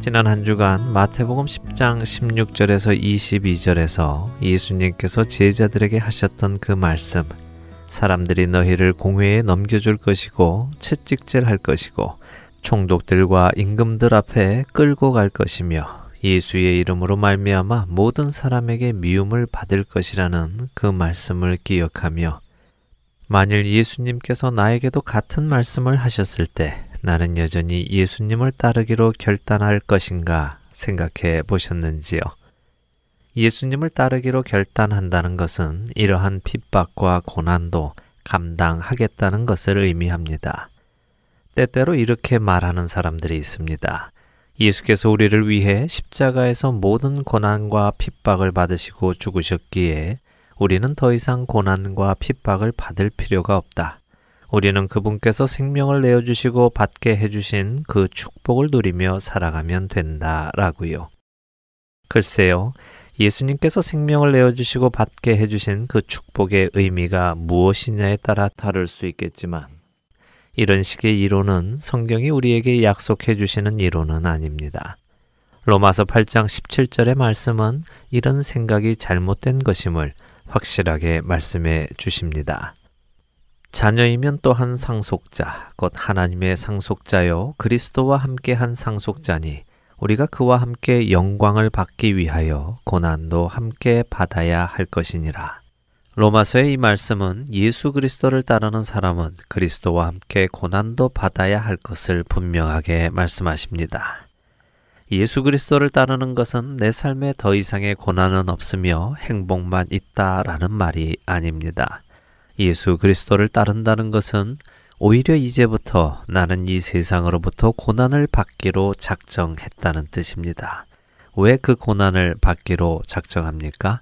Speaker 1: 지난 한 주간 마태복음 10장 16절에서 22절에서 예수님께서 제자들에게 하셨던 그 말씀 사람들이 너희를 공회에 넘겨줄 것이고 채찍질할 것이고 총독들과 임금들 앞에 끌고 갈 것이며 예수의 이름으로 말미암아 모든 사람에게 미움을 받을 것이라는 그 말씀을 기억하며 만일 예수님께서 나에게도 같은 말씀을 하셨을 때 나는 여전히 예수님을 따르기로 결단할 것인가 생각해 보셨는지요? 예수님을 따르기로 결단한다는 것은 이러한 핍박과 고난도 감당하겠다는 것을 의미합니다. 때때로 이렇게 말하는 사람들이 있습니다. 예수께서 우리를 위해 십자가에서 모든 고난과 핍박을 받으시고 죽으셨기에 우리는 더 이상 고난과 핍박을 받을 필요가 없다. 우리는 그분께서 생명을 내어주시고 받게 해주신 그 축복을 누리며 살아가면 된다라고요. 글쎄요, 예수님께서 생명을 내어주시고 받게 해주신 그 축복의 의미가 무엇이냐에 따라 다를 수 있겠지만, 이런 식의 이론은 성경이 우리에게 약속해 주시는 이론은 아닙니다. 로마서 8장 17절의 말씀은 이런 생각이 잘못된 것임을 확실하게 말씀해 주십니다. 자녀이면 또한 상속자, 곧 하나님의 상속자요, 그리스도와 함께 한 상속자니, 우리가 그와 함께 영광을 받기 위하여 고난도 함께 받아야 할 것이니라. 로마서의 이 말씀은 예수 그리스도를 따르는 사람은 그리스도와 함께 고난도 받아야 할 것을 분명하게 말씀하십니다. 예수 그리스도를 따르는 것은 내 삶에 더 이상의 고난은 없으며 행복만 있다라는 말이 아닙니다. 예수 그리스도를 따른다는 것은 오히려 이제부터 나는 이 세상으로부터 고난을 받기로 작정했다는 뜻입니다. 왜 그 고난을 받기로 작정합니까?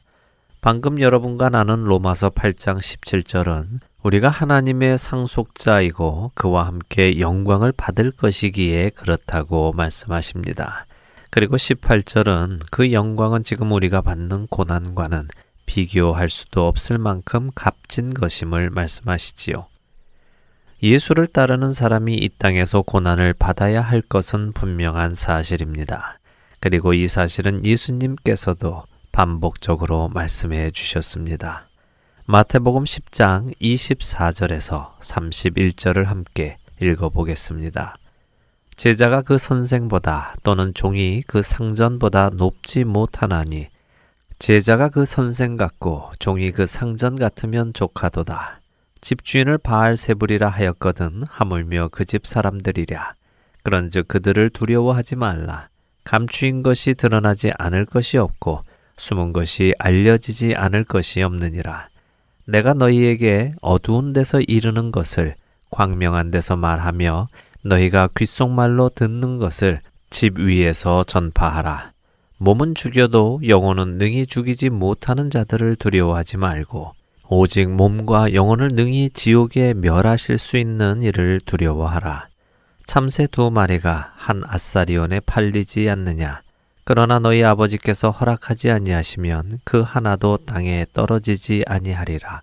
Speaker 1: 방금 여러분과 나눈 로마서 8장 17절은 우리가 하나님의 상속자이고 그와 함께 영광을 받을 것이기에 그렇다고 말씀하십니다. 그리고 18절은 그 영광은 지금 우리가 받는 고난과는 비교할 수도 없을 만큼 값진 것임을 말씀하시지요. 예수를 따르는 사람이 이 땅에서 고난을 받아야 할 것은 분명한 사실입니다. 그리고 이 사실은 예수님께서도 반복적으로 말씀해 주셨습니다. 마태복음 10장 24절에서 31절을 함께 읽어보겠습니다. 제자가 그 선생보다 또는 종이 그 상전보다 높지 못하나니 제자가 그 선생 같고 종이 그 상전 같으면 족하도다. 집주인을 바알세불이라 하였거든 하물며 그 집 사람들이랴. 그런즉 그들을 두려워하지 말라. 감추인 것이 드러나지 않을 것이 없고 숨은 것이 알려지지 않을 것이 없느니라. 내가 너희에게 어두운 데서 이르는 것을 광명한 데서 말하며 너희가 귓속말로 듣는 것을 집 위에서 전파하라. 몸은 죽여도 영혼은 능히 죽이지 못하는 자들을 두려워하지 말고 오직 몸과 영혼을 능히 지옥에 멸하실 수 있는 이를 두려워하라. 참새 두 마리가 한 아사리온에 팔리지 않느냐. 그러나 너희 아버지께서 허락하지 아니하시면 그 하나도 땅에 떨어지지 아니하리라.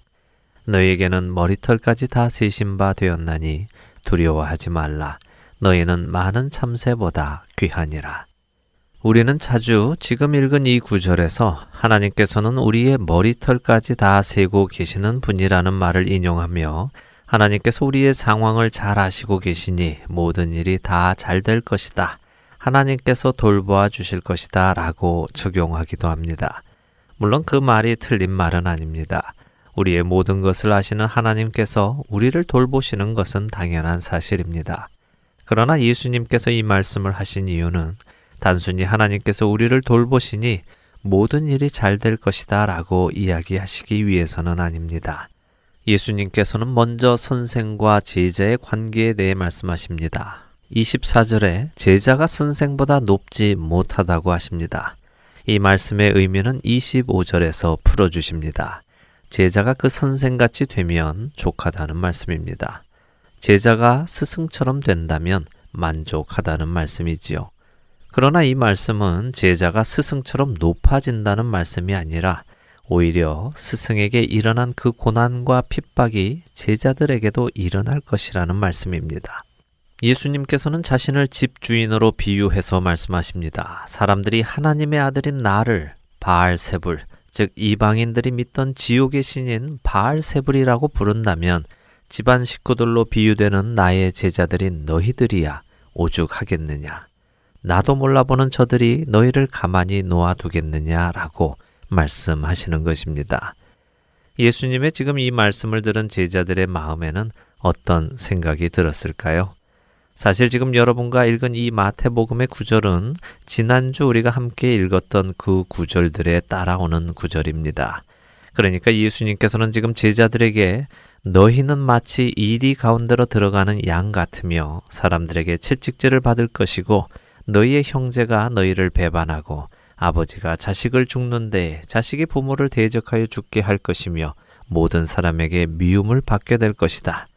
Speaker 1: 너희에게는 머리털까지 다 세신 바 되었나니 두려워하지 말라. 너희는 많은 참새보다 귀하니라. 우리는 자주 지금 읽은 이 구절에서 하나님께서는 우리의 머리털까지 다 세고 계시는 분이라는 말을 인용하며 하나님께서 우리의 상황을 잘 아시고 계시니 모든 일이 다 잘 될 것이다. 하나님께서 돌보아 주실 것이다. 라고 적용하기도 합니다. 물론 그 말이 틀린 말은 아닙니다. 우리의 모든 것을 아시는 하나님께서 우리를 돌보시는 것은 당연한 사실입니다. 그러나 예수님께서 이 말씀을 하신 이유는 단순히 하나님께서 우리를 돌보시니 모든 일이 잘 될 것이다 라고 이야기하시기 위해서는 아닙니다. 예수님께서는 먼저 선생과 제자의 관계에 대해 말씀하십니다. 24절에 제자가 선생보다 높지 못하다고 하십니다. 이 말씀의 의미는 25절에서 풀어주십니다. 제자가 그 선생같이 되면 족하다는 말씀입니다. 제자가 스승처럼 된다면 만족하다는 말씀이지요. 그러나 이 말씀은 제자가 스승처럼 높아진다는 말씀이 아니라 오히려 스승에게 일어난 그 고난과 핍박이 제자들에게도 일어날 것이라는 말씀입니다. 예수님께서는 자신을 집주인으로 비유해서 말씀하십니다. 사람들이 하나님의 아들인 나를 바알세불, 즉 이방인들이 믿던 지옥의 신인 바알세불이라고 부른다면 집안 식구들로 비유되는 나의 제자들인 너희들이야 오죽하겠느냐. 나도 몰라보는 저들이 너희를 가만히 놓아두겠느냐라고 말씀하시는 것입니다. 예수님의 지금 이 말씀을 들은 제자들의 마음에는 어떤 생각이 들었을까요? 사실 지금 여러분과 읽은 이 마태복음의 구절은 지난주 우리가 함께 읽었던 그 구절들에 따라오는 구절입니다. 그러니까 예수님께서는 지금 제자들에게 너희는 마치 이리 가운데로 들어가는 양 같으며 사람들에게 채찍질을 받을 것이고 너희의 형제가 너희를 배반하고 아버지가 자식을 죽는데 자식이 부모를 대적하여 죽게 할 것이며 모든 사람에게 미움을 받게 될 것이다.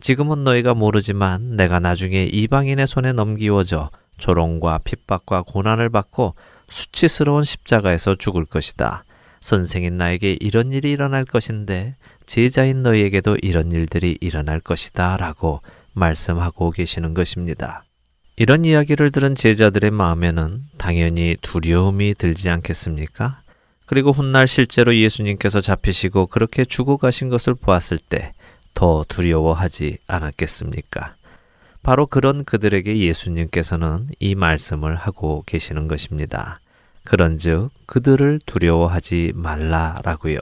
Speaker 1: 지금은 너희가 모르지만 내가 나중에 이방인의 손에 넘기워져 조롱과 핍박과 고난을 받고 수치스러운 십자가에서 죽을 것이다. 선생인 나에게 이런 일이 일어날 것인데 제자인 너희에게도 이런 일들이 일어날 것이다. 라고 말씀하고 계시는 것입니다. 이런 이야기를 들은 제자들의 마음에는 당연히 두려움이 들지 않겠습니까? 그리고 훗날 실제로 예수님께서 잡히시고 그렇게 죽어가신 것을 보았을 때 더 두려워하지 않았겠습니까? 바로 그런 그들에게 예수님께서는 이 말씀을 하고 계시는 것입니다. 그런즉 그들을 두려워하지 말라라고요.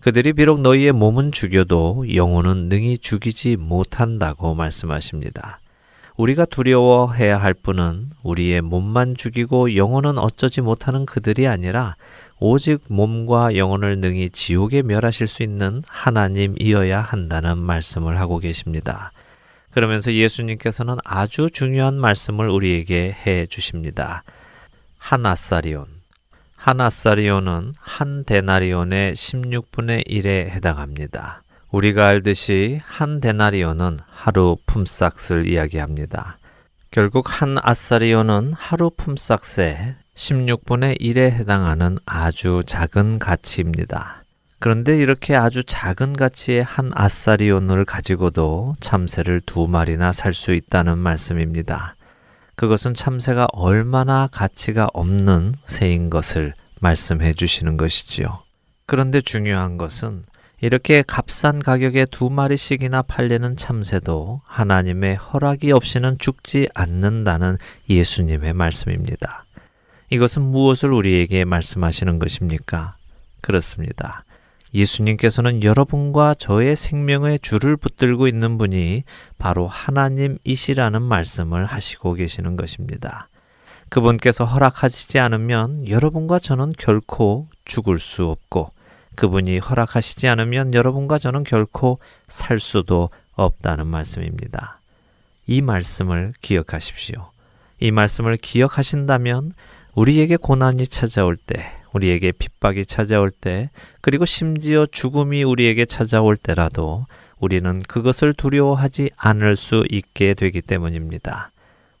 Speaker 1: 그들이 비록 너희의 몸은 죽여도 영혼은 능히 죽이지 못한다고 말씀하십니다. 우리가 두려워해야 할 분은 우리의 몸만 죽이고 영혼은 어쩌지 못하는 그들이 아니라 오직 몸과 영혼을 능히 지옥에 멸하실 수 있는 하나님이어야 한다는 말씀을 하고 계십니다. 그러면서 예수님께서는 아주 중요한 말씀을 우리에게 해 주십니다. 하나사리온. 하나사리온은 한 데나리온의 16분의 1에 해당합니다. 우리가 알듯이 한 데나리온은 하루 품삯을 이야기합니다. 결국 한 아사리온은 하루 품삯의 16분의 1에 해당하는 아주 작은 가치입니다. 그런데 이렇게 아주 작은 가치의 한 아사리온을 가지고도 참새를 두 마리나 살 수 있다는 말씀입니다. 그것은 참새가 얼마나 가치가 없는 새인 것을 말씀해 주시는 것이지요. 그런데 중요한 것은 이렇게 값싼 가격에 두 마리씩이나 팔리는 참새도 하나님의 허락이 없이는 죽지 않는다는 예수님의 말씀입니다. 이것은 무엇을 우리에게 말씀하시는 것입니까? 그렇습니다. 예수님께서는 여러분과 저의 생명의 줄을 붙들고 있는 분이 바로 하나님이시라는 말씀을 하시고 계시는 것입니다. 그분께서 허락하시지 않으면 여러분과 저는 결코 죽을 수 없고 그분이 허락하시지 않으면 여러분과 저는 결코 살 수도 없다는 말씀입니다. 이 말씀을 기억하십시오. 이 말씀을 기억하신다면 우리에게 고난이 찾아올 때, 우리에게 핍박이 찾아올 때, 그리고 심지어 죽음이 우리에게 찾아올 때라도 우리는 그것을 두려워하지 않을 수 있게 되기 때문입니다.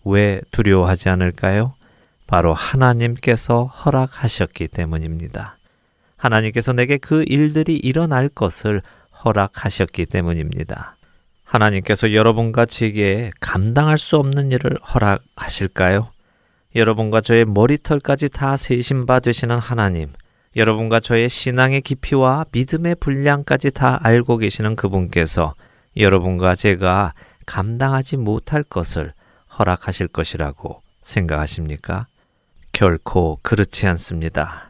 Speaker 1: 왜 두려워하지 않을까요? 바로 하나님께서 허락하셨기 때문입니다. 하나님께서 내게 그 일들이 일어날 것을 허락하셨기 때문입니다. 하나님께서 여러분과 제게 감당할 수 없는 일을 허락하실까요? 여러분과 저의 머리털까지 다 세신 바 되시는 하나님, 여러분과 저의 신앙의 깊이와 믿음의 분량까지 다 알고 계시는 그분께서 여러분과 제가 감당하지 못할 것을 허락하실 것이라고 생각하십니까? 결코 그렇지 않습니다.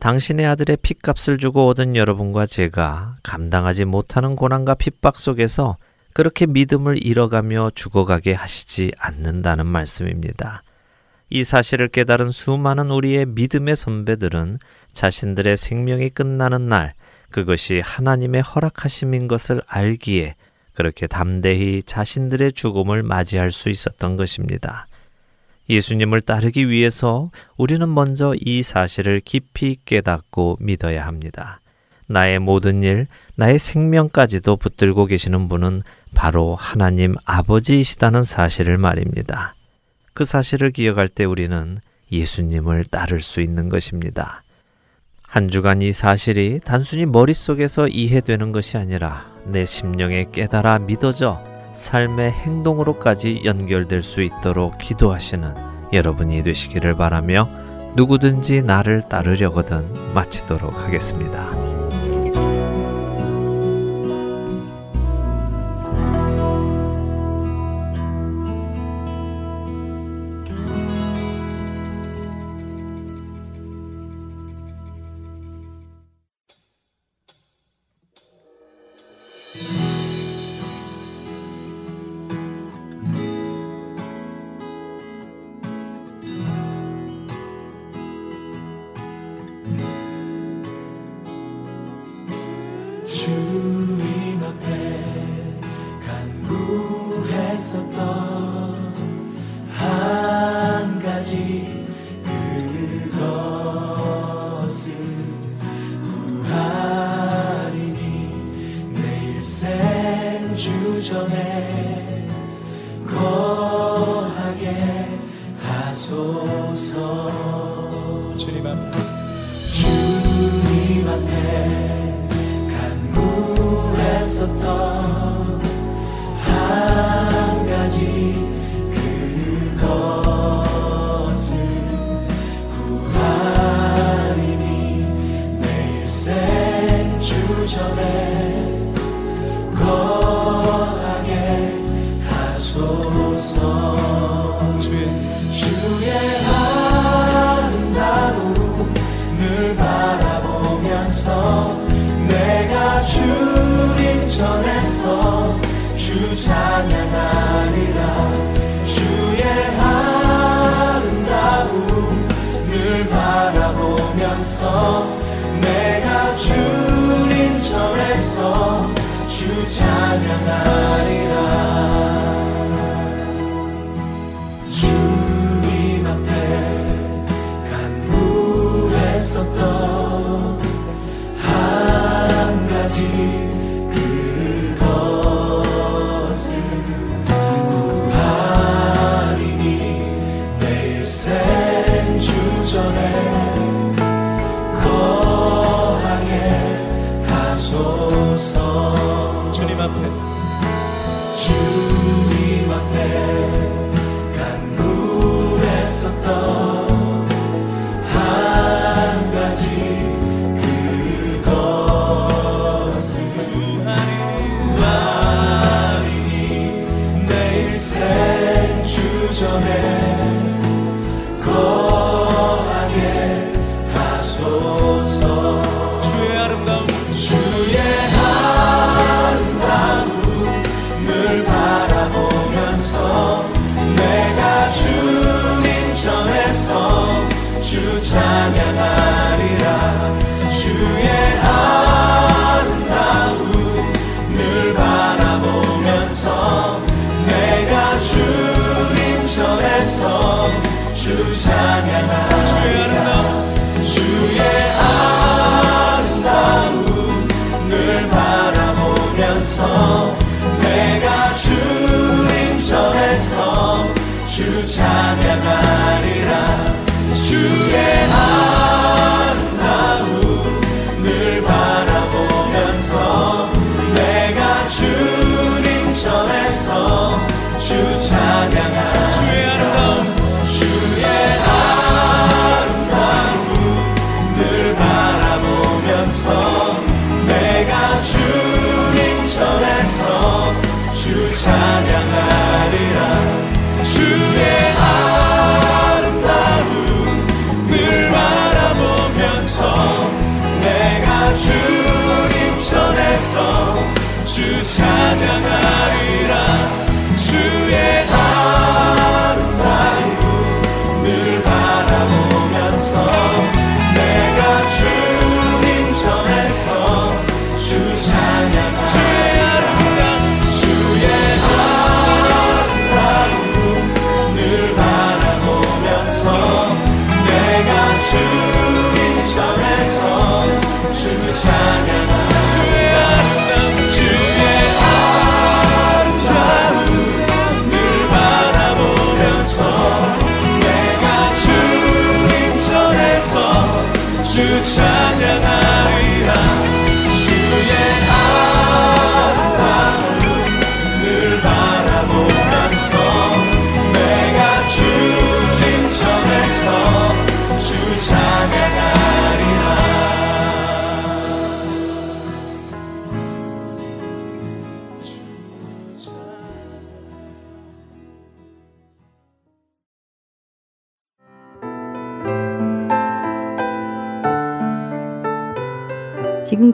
Speaker 1: 당신의 아들의 핏값을 주고 얻은 여러분과 제가 감당하지 못하는 고난과 핍박 속에서 그렇게 믿음을 잃어가며 죽어가게 하시지 않는다는 말씀입니다. 이 사실을 깨달은 수많은 우리의 믿음의 선배들은 자신들의 생명이 끝나는 날, 그것이 하나님의 허락하심인 것을 알기에 그렇게 담대히 자신들의 죽음을 맞이할 수 있었던 것입니다. 예수님을 따르기 위해서 우리는 먼저 이 사실을 깊이 깨닫고 믿어야 합니다. 나의 모든 일, 나의 생명까지도 붙들고 계시는 분은 바로 하나님 아버지이시다는 사실을 말입니다. 그 사실을 기억할 때 우리는 예수님을 따를 수 있는 것입니다. 한 주간 이 사실이 단순히 머릿속에서 이해되는 것이 아니라 내 심령에 깨달아 믿어져 삶의 행동으로까지 연결될 수 있도록 기도하시는 여러분이 되시기를 바라며 누구든지 나를 따르려거든 마치도록 하겠습니다.
Speaker 4: 끝까지. 그 주
Speaker 1: 찬양하리라. 주의 아름다움. 주의 바라보면서 내가 주님 전에서 주 찬양하리라. 주의 아름다움. 늘 바라보면서 내가 주님 전에서 주 찬양하리라. 찬양하리라. 주의 아름다움을 바라보면서 내가 주님 전에서 주 찬양하리라